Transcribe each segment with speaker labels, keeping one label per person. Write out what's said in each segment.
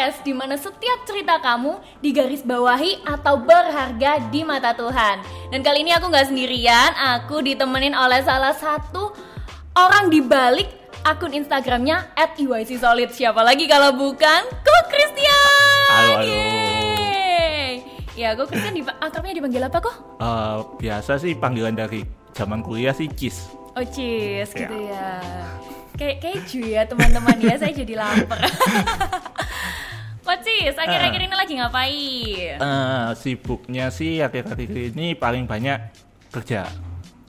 Speaker 1: Podcast di mana setiap cerita kamu digarisbawahi atau berharga di mata Tuhan. Dan kali ini aku nggak sendirian, aku ditemenin oleh salah satu orang di balik akun Instagramnya @iycsolid. Siapa lagi kalau bukan Ko Christian?
Speaker 2: Halo, halo.
Speaker 1: Yeay. Ya, Ko Christian di, akrabnya dipanggil apa kok?
Speaker 2: Eh, biasa sih panggilan dari zaman kuliah sih Cis.
Speaker 1: Oh cheese gitu
Speaker 2: Ya.
Speaker 1: ya Kayak keju ya teman-teman ya Saya jadi lapar cheese akhir-akhir ini lagi ngapain?
Speaker 2: Eh, sibuknya sih akhir-akhir ini paling banyak kerja.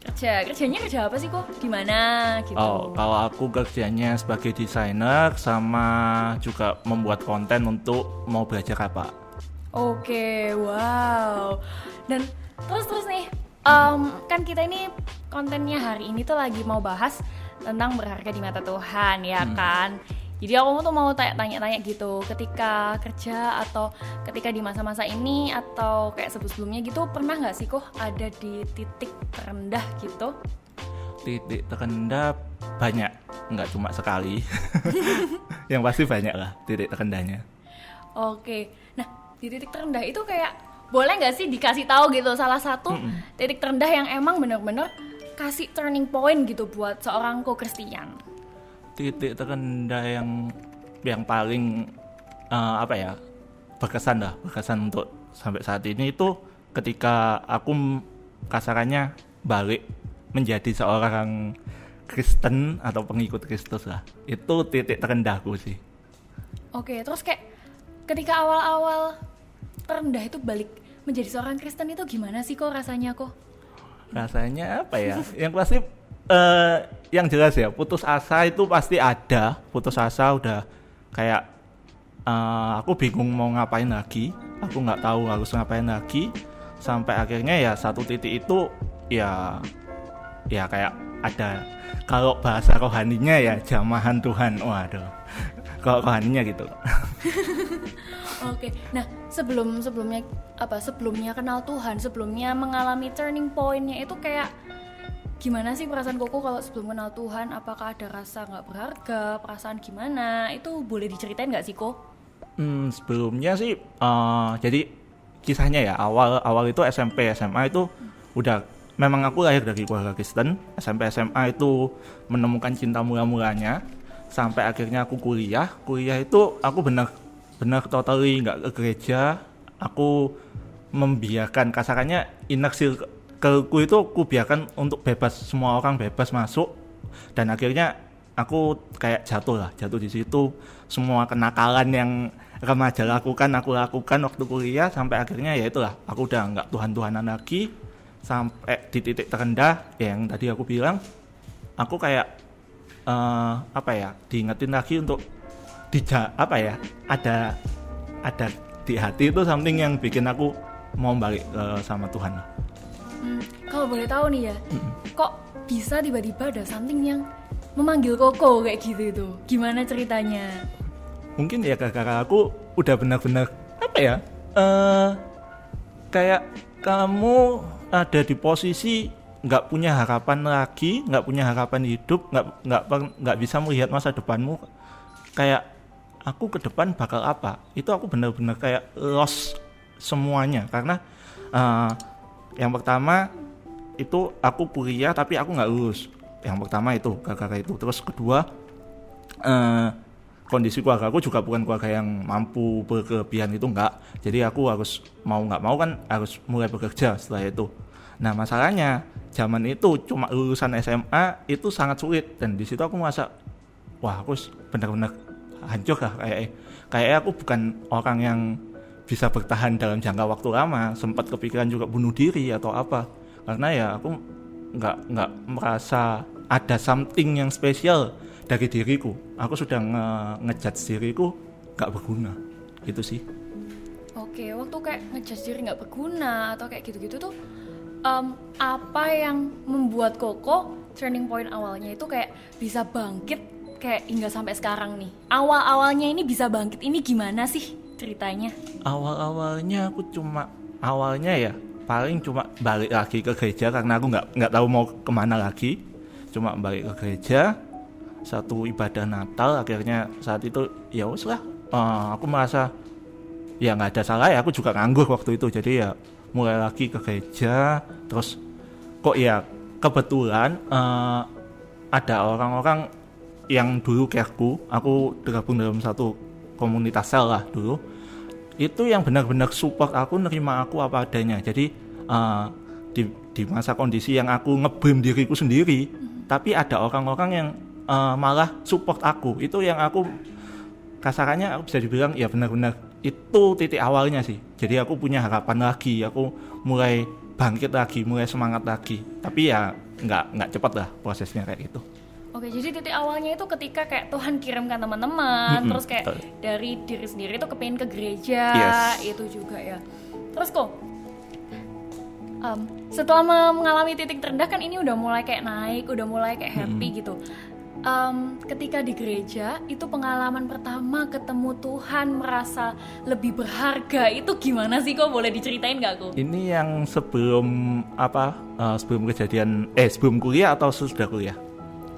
Speaker 1: Kerja, kerjanya kerja apa sih kok? Di mana gitu?
Speaker 2: Oh, kalau aku kerjanya sebagai desainer sama juga membuat konten untuk mau belajar apa.
Speaker 1: Oke, wow. Dan terus terus nih, em, kan kita ini kontennya hari ini tuh lagi mau bahas tentang berharga di mata Tuhan, ya kan? Jadi aku tuh mau tanya- tanya-tanya gitu, ketika kerja atau ketika di masa-masa ini atau kayak sebelum-sebelumnya gitu, pernah nggak sih kok ada di titik terendah gitu?
Speaker 2: Titik terendah banyak, nggak cuma sekali. Yang pasti banyak lah titik terendahnya.
Speaker 1: Oke, nah di titik terendah itu kayak boleh nggak sih dikasih tahu gitu salah satu titik terendah yang emang bener-bener kasih turning point gitu buat seorang ko Christian.
Speaker 2: Titik terendah yang yang paling eh, apa ya berkesan lah berkesan untuk sampai saat ini itu ketika aku kasarannya balik menjadi seorang Kristen atau pengikut Kristus lah. Itu titik terendahku sih.
Speaker 1: Oke, terus kayak ketika awal-awal terendah itu balik menjadi seorang Kristen itu gimana sih kok rasanya kok?
Speaker 2: rasanya apa ya? Yang pasti eh, yang jelas ya putus asa itu pasti ada. Putus asa udah kayak eh, aku bingung mau ngapain lagi. Aku nggak tahu harus ngapain lagi. Sampai akhirnya ya satu titik itu ya ya kayak ada. Kalau bahasa rohaninya ya jamahan Tuhan. Waduh kalau rohaninya gitu?
Speaker 1: Oke, nah sebelum sebelumnya apa sebelumnya kenal Tuhan, sebelumnya mengalami turning pointnya itu kayak gimana sih perasaan Koko kalau sebelum kenal Tuhan? Apakah ada rasa nggak berharga, perasaan gimana? Itu boleh diceritain nggak sih kok?
Speaker 2: Hmm, sebelumnya sih eh, jadi kisahnya ya awal awal itu SMP SMA itu udah memang aku lahir dari keluarga Kristen SMP SMA itu menemukan cinta mula-mulanya sampai akhirnya aku kuliah kuliah itu aku benar benar totally nggak ke gereja aku membiarkan kasarannya inner circleku itu aku biarkan untuk bebas semua orang bebas masuk. Dan akhirnya aku kayak jatuh lah jatuh di situ. Semua kenakalan yang remaja lakukan aku lakukan waktu kuliah sampai akhirnya ya itulah aku udah nggak tuhan tuhanan lagi. Sampai di titik terendah ya yang tadi aku bilang. Aku kayak eh, apa ya diingetin lagi untuk dija apa ya ada ada di hati itu something yang bikin aku mau balik eh, sama Tuhan
Speaker 1: kalau boleh tahu nih ya, kok bisa tiba-tiba ada something yang memanggil Koko kayak gitu itu? Gimana ceritanya?
Speaker 2: mungkin ya gara-gara aku udah benar-benar apa ya eh kayak kamu ada di posisi nggak punya harapan lagi nggak punya harapan hidup nggak nggak nggak bisa melihat masa depanmu kayak aku ke depan bakal apa itu aku benar-benar kayak lost semuanya karena eh, yang pertama itu aku kuliah tapi aku nggak lulus. Yang pertama itu gara-gara itu. Terus kedua eh, kondisi keluarga aku juga bukan keluarga yang mampu berkelebihan itu enggak jadi aku harus mau nggak mau kan harus mulai bekerja setelah itu. Nah masalahnya zaman itu cuma lulusan SMA itu sangat sulit. Dan di situ aku merasa wah aku benar-benar hancur lah kayak kayak aku bukan orang yang bisa bertahan dalam jangka waktu lama. Sempat kepikiran juga bunuh diri atau apa karena ya aku nggak nggak merasa ada something yang spesial dari diriku. Aku sudah nge ngejudge diriku nggak berguna. Gitu sih.
Speaker 1: Oke, waktu kayak ngejudge diri nggak berguna atau kayak gitu-gitu tuh em, apa yang membuat Koko turning point awalnya itu kayak bisa bangkit kayak hingga sampai sekarang nih? Awal awalnya ini bisa bangkit ini gimana sih ceritanya?
Speaker 2: Awal-awalnya aku cuma awalnya ya paling cuma balik lagi ke gereja karena aku nggak nggak tahu mau ke mana lagi. Cuma balik ke gereja satu ibadah Natal akhirnya saat itu ya wes lah. Uh, aku merasa ya nggak ada salah ya aku juga nganggur waktu itu. Jadi ya mulai lagi ke gereja terus kok ya kebetulan uh, ada orang-orang yang dulu kayak aku aku tergabung dalam satu komunitas sel lah dulu itu yang benar-benar support aku nerima aku apa adanya. Jadi uh, di di masa kondisi yang aku ngebrim diriku sendiri hmm. tapi ada orang-orang yang uh, malah support aku. Itu yang aku kasarannya aku bisa dibilang ya benar-benar itu titik awalnya sih. Jadi aku punya harapan lagi aku mulai bangkit lagi mulai semangat lagi. Tapi ya nggak nggak cepat lah prosesnya kayak gitu
Speaker 1: Oke, jadi titik awalnya itu ketika kayak Tuhan kirimkan teman-teman, mm -hmm. terus kayak Betul. dari diri sendiri itu kepingin ke gereja, yes. itu juga ya. Terus kok, um, setelah mengalami titik terendah kan ini udah mulai kayak naik, udah mulai kayak happy mm -hmm. gitu. Um, ketika di gereja itu pengalaman pertama ketemu Tuhan merasa lebih berharga itu gimana sih kok boleh diceritain nggak kok?
Speaker 2: Ini yang sebelum apa uh, sebelum kejadian eh sebelum kuliah atau sesudah kuliah?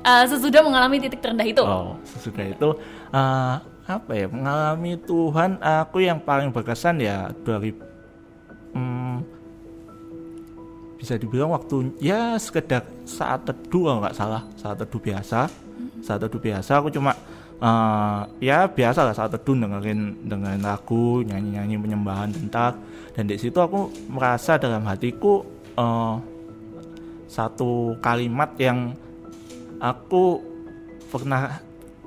Speaker 1: Uh, sesudah mengalami titik terendah itu.
Speaker 2: Oh, sesudah itu uh, apa ya? Mengalami Tuhan aku yang paling berkesan ya dari hmm, bisa dibilang waktu ya sekedar saat teduh nggak salah saat teduh biasa saat teduh biasa aku cuma uh, ya biasa lah saat teduh dengerin dengan lagu nyanyi nyanyi penyembahan tentang dan di situ aku merasa dalam hatiku uh, satu kalimat yang aku pernah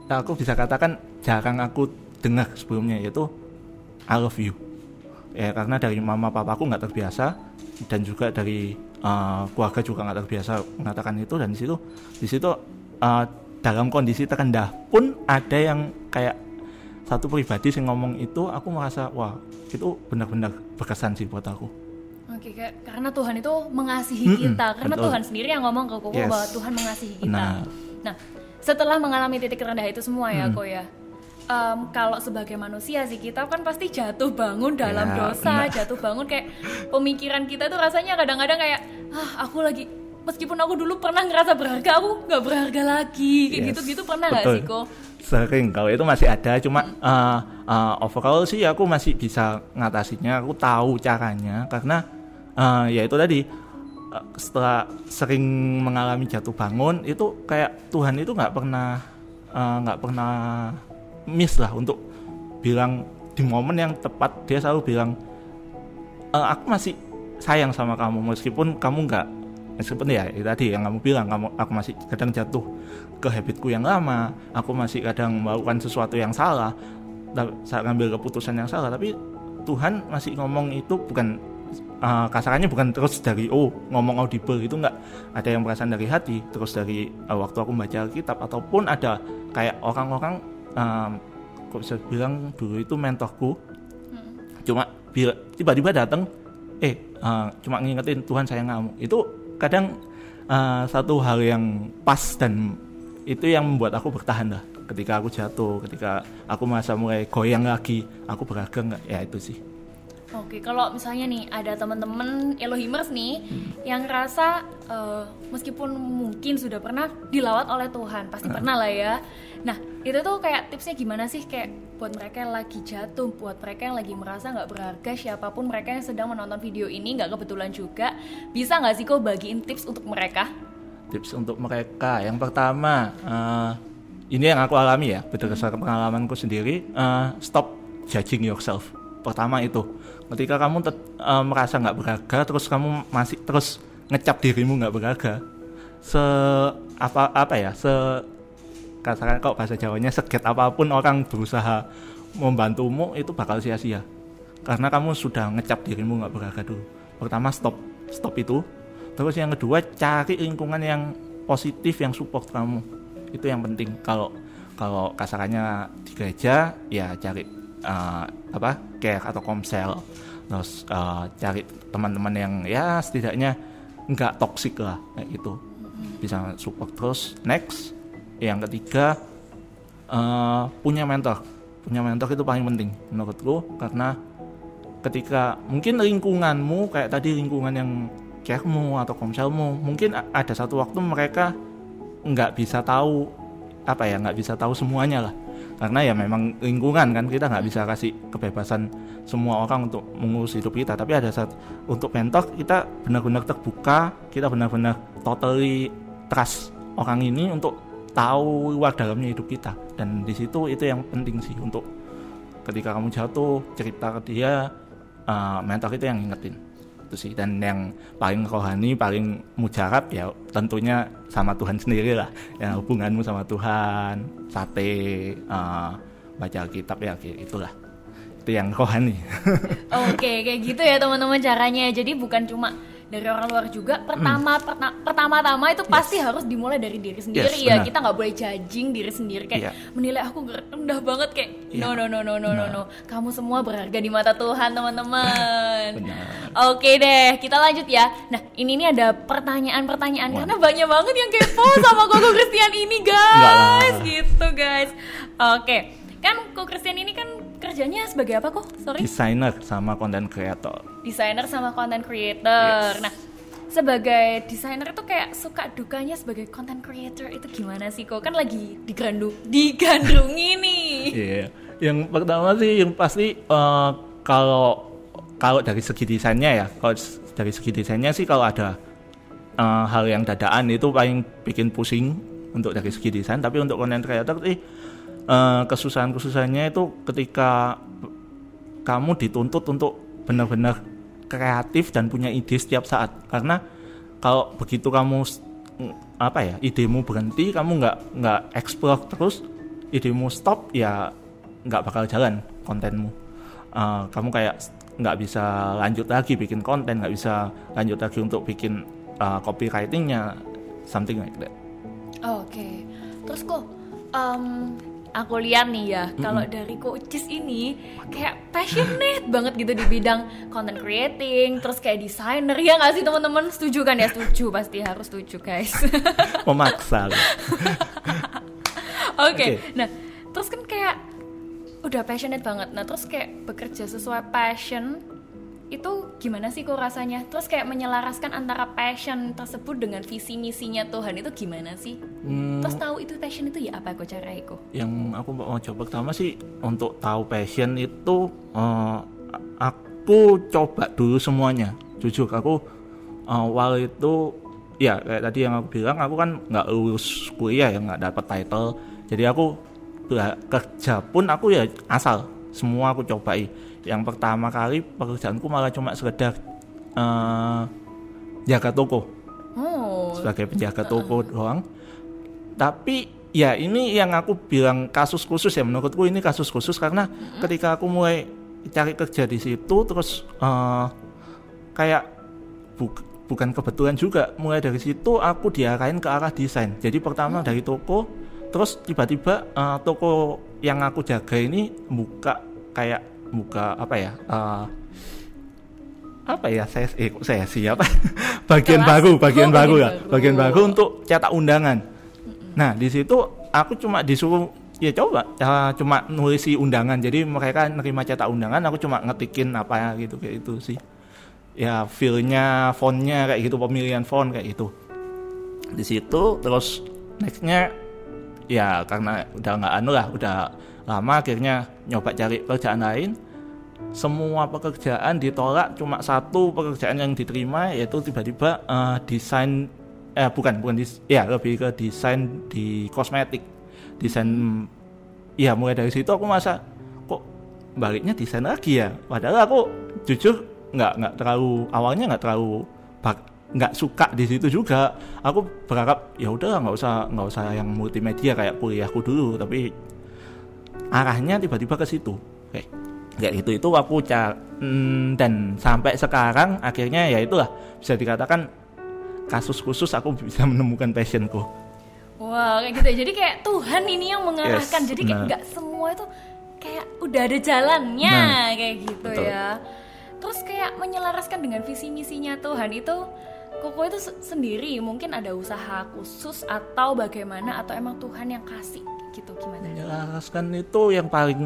Speaker 2: aku bisa katakan jarang aku dengar sebelumnya yaitu I love you ya karena dari mama papaku nggak terbiasa dan juga dari uh, keluarga juga nggak terbiasa mengatakan itu dan di situ di situ uh, dalam kondisi terendah pun ada yang kayak satu pribadi sih ngomong itu aku merasa wah itu benar-benar berkesan sih buat aku.
Speaker 1: Oke, okay, karena Tuhan itu mengasihi hmm, kita, karena betul. Tuhan sendiri yang ngomong ke Koko yes. bahwa Tuhan mengasihi kita. Nah, nah setelah mengalami titik terendah itu semua ya, hmm. Ko ya, um, kalau sebagai manusia sih kita kan pasti jatuh bangun dalam ya, dosa, nah. jatuh bangun kayak pemikiran kita tuh rasanya kadang-kadang kayak ah aku lagi meskipun aku dulu pernah ngerasa berharga aku nggak berharga lagi kayak yes. gitu-gitu pernah nggak sih kok?
Speaker 2: Sering. Kalau itu masih ada cuma uh, uh, overall sih aku masih bisa ngatasinya. Aku tahu caranya karena uh, ya itu tadi uh, setelah sering mengalami jatuh bangun itu kayak Tuhan itu nggak pernah nggak uh, pernah miss lah untuk bilang di momen yang tepat. Dia selalu bilang e, aku masih sayang sama kamu meskipun kamu nggak meskipun ya itu tadi yang kamu bilang kamu aku masih kadang jatuh ke habitku yang lama aku masih kadang melakukan sesuatu yang salah saat ngambil keputusan yang salah. Tapi Tuhan masih ngomong itu bukan uh, kasarannya bukan terus dari oh ngomong audible itu nggak ada yang perasaan dari hati terus dari uh, waktu aku baca kitab ataupun ada kayak orang-orang um, kok bisa bilang dulu itu mentorku. Hmm. cuma tiba-tiba datang eh uh, cuma ngingetin Tuhan sayang kamu. Itu kadang uh, satu hal yang pas dan itu yang membuat aku bertahan lah ketika aku jatuh ketika aku merasa mulai goyang lagi aku berharga nggak ya itu sih
Speaker 1: Oke, kalau misalnya nih ada teman-teman Elohimers nih hmm. yang rasa uh, meskipun mungkin sudah pernah dilawat oleh Tuhan, pasti hmm. pernah lah ya. Nah, itu tuh kayak tipsnya gimana sih kayak buat mereka yang lagi jatuh, buat mereka yang lagi merasa nggak berharga, siapa pun mereka yang sedang menonton video ini nggak kebetulan juga, bisa nggak sih kok bagiin tips untuk mereka?
Speaker 2: Tips untuk mereka, yang pertama, uh, ini yang aku alami ya, berdasarkan pengalamanku sendiri, uh, stop judging yourself. Pertama itu ketika kamu uh, merasa nggak berharga terus kamu masih terus ngecap dirimu nggak berharga se apa apa ya se katakan kok bahasa Jawanya seget apa pun orang berusaha membantumu itu bakal sia-sia. Karena kamu sudah ngecap dirimu nggak berharga dulu. Pertama stop. Stop itu. Terus yang kedua cari lingkungan yang positif yang support kamu. Itu yang penting. Kalau kalau kasarannya di gereja ya cari uh, apa care atau komsel. Terus uh, cari teman-teman yang ya setidaknya nggak toksik lah kayak gitu. Bisa support. Terus next yang ketiga eh, punya mentor. Punya mentor itu paling penting menurutku karena ketika mungkin lingkunganmu kayak tadi lingkungan yang caremu atau komselmu mungkin ada satu waktu mereka nggak bisa tahu apa ya nggak bisa tahu semuanya lah. Karena ya memang lingkungan kan kita nggak bisa kasih kebebasan semua orang untuk mengurus hidup kita. Tapi ada saat untuk mentor kita benar-benar terbuka kita benar-benar totally trust orang ini untuk tahu luar dalamnya hidup kita. Dan di situ itu yang penting sih untuk ketika kamu jatuh cerita ke dia uh, mentor itu yang ingetin itu sih. Dan yang paling rohani paling mujarab ya tentunya sama Tuhan sendiri lah. Ya hubunganmu sama Tuhan sate uh, baca kitab ya itulah. Itu yang rohani.
Speaker 1: Oke, kayak gitu ya teman-teman caranya. Jadi bukan cuma dari orang luar juga. Pertama, perta- pertama-tama itu pasti harus dimulai dari diri sendiri
Speaker 2: Yes,
Speaker 1: ya.
Speaker 2: benar.
Speaker 1: Kita nggak boleh judging diri sendiri kayak
Speaker 2: Iya.
Speaker 1: menilai aku rendah banget kayak
Speaker 2: Iya.
Speaker 1: no no no no no no no. Kamu semua berharga di mata Tuhan teman-teman. Oke deh, kita lanjut ya. Nah, ini nih ada pertanyaan-pertanyaan karena banyak banget yang kepo sama Koko Christian ini, guys. Gitu, guys. Oke. Kan Koko Christian ini kan kerjanya sebagai apa kok? Sorry
Speaker 2: desainer sama content creator
Speaker 1: desainer sama content creator.
Speaker 2: Yes.
Speaker 1: Nah, sebagai desainer itu kayak suka dukanya sebagai content creator itu gimana sih kok? Kan lagi digandung digandrungi nih.
Speaker 2: Iya. Yang pertama sih yang pasti eh, kalau kalau dari segi desainnya ya, kalau dari segi desainnya sih kalau ada eh, hal yang dadaan itu paling bikin pusing untuk dari segi desain. Tapi untuk content creator sih eh, kesusahan-kesusahannya itu ketika kamu dituntut untuk benar-benar kreatif dan punya ide setiap saat. Karena kalau begitu kamu apa ya idemu berhenti, kamu nggak nggak explore terus, idemu stop ya nggak bakal jalan kontenmu. Eh, kamu kayak nggak bisa lanjut lagi bikin konten, nggak bisa lanjut lagi untuk bikin eh, copywritingnya, something like that.
Speaker 1: Oke. Terus kok em, aku lihat nih ya, kalau dari coaches ini kayak passionate banget gitu di bidang content creating, terus kayak desainer ya nggak sih teman-teman? Setuju kan ya? Setuju pasti harus setuju guys.
Speaker 2: Memaksa.
Speaker 1: Oke.
Speaker 2: Oke.
Speaker 1: Nah, terus kan kayak udah passionate banget. Nah, terus kayak bekerja sesuai passion itu gimana sih kok rasanya? Terus kayak menyelaraskan antara passion tersebut dengan visi misinya Tuhan itu gimana sih?
Speaker 2: Hmm,
Speaker 1: Terus tahu itu passion itu ya apa kok cara kok?
Speaker 2: yang aku mau coba pertama sih untuk tahu passion itu eh, aku coba dulu semuanya jujur aku awal itu ya kayak tadi yang aku bilang aku kan nggak lulus kuliah ya nggak dapat title jadi aku kerja pun aku ya asal semua aku cobai yang pertama kali pekerjaanku malah cuma sekedar eh, jaga toko.
Speaker 1: Oh,
Speaker 2: sebagai penjaga toko doang. Tapi ya ini yang aku bilang kasus khusus ya. Menurutku ini kasus khusus karena ketika aku mulai cari kerja di situ terus eh, kayak buk- bukan kebetulan juga. Mulai dari situ aku diarahin ke arah desain. Jadi pertama dari toko terus tiba-tiba eh, toko yang aku jaga ini buka kayak buka apa ya? eh, apa ya saya eh kok saya siapa bagian
Speaker 1: Kelas.
Speaker 2: baru bagian
Speaker 1: Oh,
Speaker 2: baru
Speaker 1: bagian
Speaker 2: ya.
Speaker 1: baru.
Speaker 2: bagian baru untuk cetak undangan. Nah di situ aku cuma disuruh ya coba ya, cuma nulisi undangan. Jadi mereka nerima cetak undangan aku cuma ngetikin apa gitu kayak itu sih. Ya feelnya fontnya kayak gitu pemilihan font kayak gitu. Di situ terus nextnya ya karena udah nggak anu lah udah lama akhirnya nyoba cari kerjaan lain. Semua pekerjaan ditolak cuma satu pekerjaan yang diterima yaitu tiba-tiba eh, desain eh bukan bukan dis, ya lebih ke desain di kosmetik. Desain ya mulai dari situ aku masa kok baliknya desain lagi ya? Padahal aku jujur nggak nggak terlalu awalnya nggak terlalu bak- nggak suka di situ juga. Aku berharap ya udah nggak usah nggak usah yang multimedia kayak kuliahku dulu tapi arahnya tiba-tiba ke situ kayak kayak gitu itu aku cari dan sampai sekarang akhirnya ya itulah bisa dikatakan kasus khusus aku bisa menemukan passionku
Speaker 1: Wow, kayak gitu ya. Jadi kayak Tuhan ini yang mengarahkan.
Speaker 2: Yes,
Speaker 1: Jadi kayak nggak semua itu kayak udah ada jalannya
Speaker 2: Nah,
Speaker 1: kayak gitu
Speaker 2: betul.
Speaker 1: ya. Terus kayak menyelaraskan dengan visi misinya Tuhan itu Koko itu se- sendiri mungkin ada usaha khusus atau bagaimana atau emang Tuhan yang kasih gitu gimana?
Speaker 2: menjelaskan itu yang paling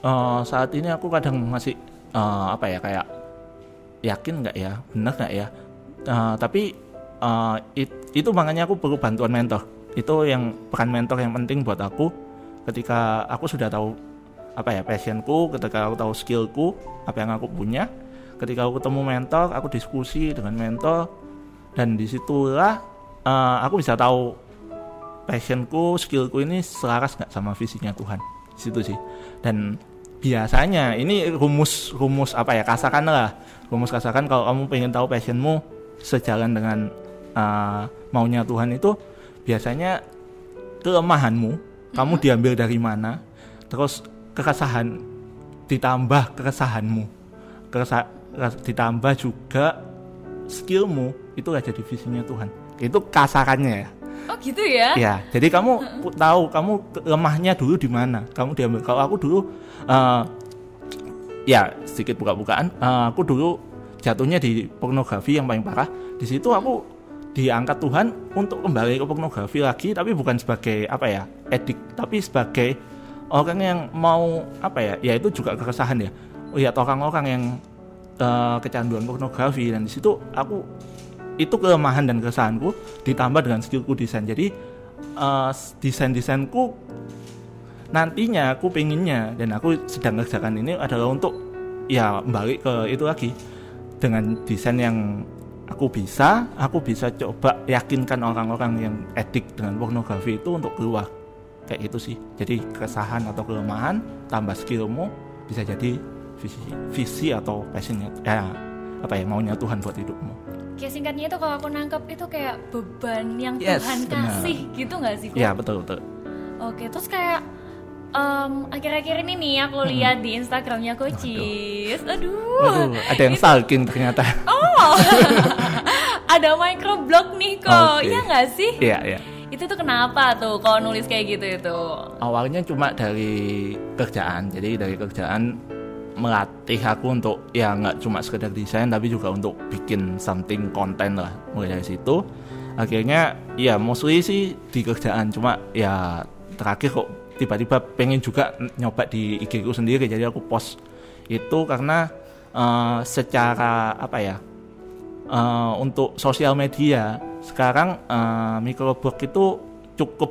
Speaker 2: eh, saat ini aku kadang masih eh, apa ya kayak yakin nggak ya benar nggak ya? Eh, tapi eh, it- itu makanya aku perlu bantuan mentor. Itu yang peran mentor yang penting buat aku ketika aku sudah tahu apa ya passionku ketika aku tahu skillku apa yang aku punya. Ketika aku ketemu mentor aku diskusi dengan mentor dan di situlah eh, aku bisa tahu passionku, skillku ini selaras nggak sama visinya Tuhan. Di Situ sih. Dan biasanya ini rumus rumus apa ya kasakan lah. Rumus kasakan kalau kamu pengen tahu passionmu sejalan dengan uh, maunya Tuhan itu biasanya kelemahanmu kamu diambil dari mana terus keresahan ditambah keresahanmu. Keresa, ditambah juga skillmu itu aja jadi visinya Tuhan. Itu kasarannya ya
Speaker 1: Oh gitu ya?
Speaker 2: Ya, jadi kamu tahu kamu lemahnya dulu di mana. Kamu diambil. Kalau aku dulu, eh, ya sedikit buka-bukaan. eh, aku dulu jatuhnya di pornografi yang paling parah. Di situ aku diangkat Tuhan untuk kembali ke pornografi lagi, tapi bukan sebagai apa ya edik, tapi sebagai orang yang mau apa ya, ya itu juga keresahan ya. Lihat orang-orang yang eh, kecanduan pornografi dan di situ aku itu kelemahan dan keresahanku ditambah dengan skillku desain. Jadi eh, desain desainku nantinya aku pengennya dan aku sedang kerjakan ini adalah untuk ya balik ke itu lagi. Dengan desain yang aku bisa aku bisa coba yakinkan orang-orang yang edik dengan pornografi itu untuk keluar. Kayak gitu sih. Jadi keresahan atau kelemahan tambah skillmu bisa jadi visi visi atau passionnya ya apa ya maunya Tuhan buat hidupmu
Speaker 1: Kayak singkatnya itu kalau aku nangkep itu kayak beban yang
Speaker 2: Yes,
Speaker 1: Tuhan
Speaker 2: benar.
Speaker 1: kasih gitu nggak sih? Ko?
Speaker 2: ya betul betul
Speaker 1: Oke, terus kayak em, akhir-akhir ini nih aku lihat di Instagramnya Coaches. Aduh.
Speaker 2: Waduh, ada yang stalking ternyata
Speaker 1: Oh. ada microblog nih kok.
Speaker 2: Oke.
Speaker 1: Iya nggak sih?
Speaker 2: iya iya
Speaker 1: Itu tuh kenapa tuh kalau nulis kayak gitu itu?
Speaker 2: awalnya cuma dari kerjaan jadi dari kerjaan melatih aku untuk ya nggak cuma sekedar desain tapi juga untuk bikin something konten lah. Mulai dari situ akhirnya ya mostly sih di kerjaan. Cuma ya terakhir kok tiba-tiba pengen juga nyoba di IG ku sendiri. Jadi aku post itu karena eh, secara apa ya eh, untuk sosial media sekarang eh, microblog itu cukup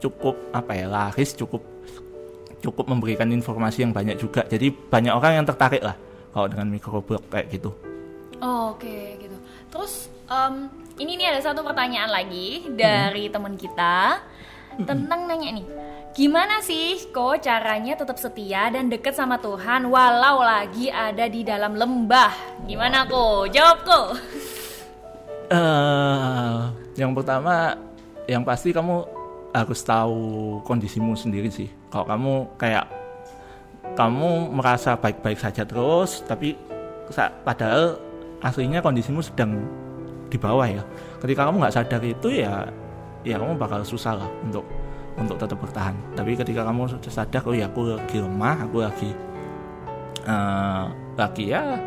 Speaker 2: cukup apa ya laris cukup cukup memberikan informasi yang banyak juga jadi banyak orang yang tertarik lah kalau dengan microblog kayak gitu
Speaker 1: Oh, Oke gitu. Terus em, ini nih ada satu pertanyaan lagi dari teman kita tentang nanya nih, gimana sih kok caranya tetap setia dan deket sama Tuhan walau lagi ada di dalam lembah? Gimana kok? Jawab kok.
Speaker 2: eh yang pertama yang pasti kamu harus tahu kondisimu sendiri sih kalau kamu kayak kamu merasa baik-baik saja terus tapi padahal aslinya kondisimu sedang di bawah ya. Ketika kamu nggak sadar itu ya ya kamu bakal susah lah untuk untuk tetap bertahan. Tapi ketika kamu sudah sadar oh ya aku lagi lemah aku lagi eh lagi ya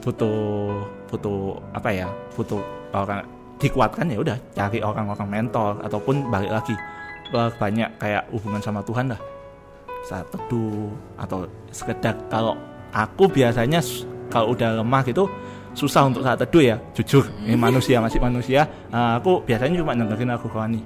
Speaker 2: butuh butuh apa ya butuh orang dikuatkan ya udah cari orang-orang mentor ataupun balik lagi ke banyak kayak hubungan sama Tuhan dah saat teduh atau sekedar kalau aku biasanya kalau udah lemah gitu susah untuk saat teduh ya jujur ini manusia masih manusia Eh, aku biasanya cuma dengerin lagu rohani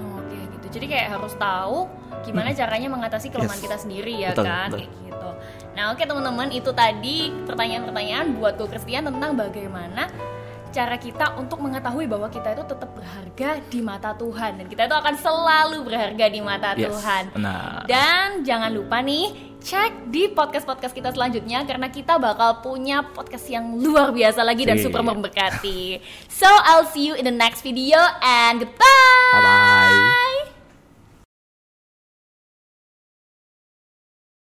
Speaker 1: Oh, Oke gitu. Jadi kayak harus tahu gimana caranya mengatasi kelemahan
Speaker 2: Yes.
Speaker 1: kita sendiri ya
Speaker 2: Betul,
Speaker 1: kan
Speaker 2: betul.
Speaker 1: kayak gitu. Nah oke teman-teman itu tadi pertanyaan-pertanyaan buat Go Christian tentang bagaimana cara kita untuk mengetahui bahwa kita itu tetap berharga di mata Tuhan dan kita itu akan selalu berharga di mata
Speaker 2: Yes,
Speaker 1: Tuhan.
Speaker 2: benar.
Speaker 1: Dan jangan lupa nih cek di podcast-podcast kita selanjutnya karena kita bakal punya podcast yang luar biasa lagi dan super memberkati. So I'll see you in the next video and goodbye.
Speaker 2: bye bye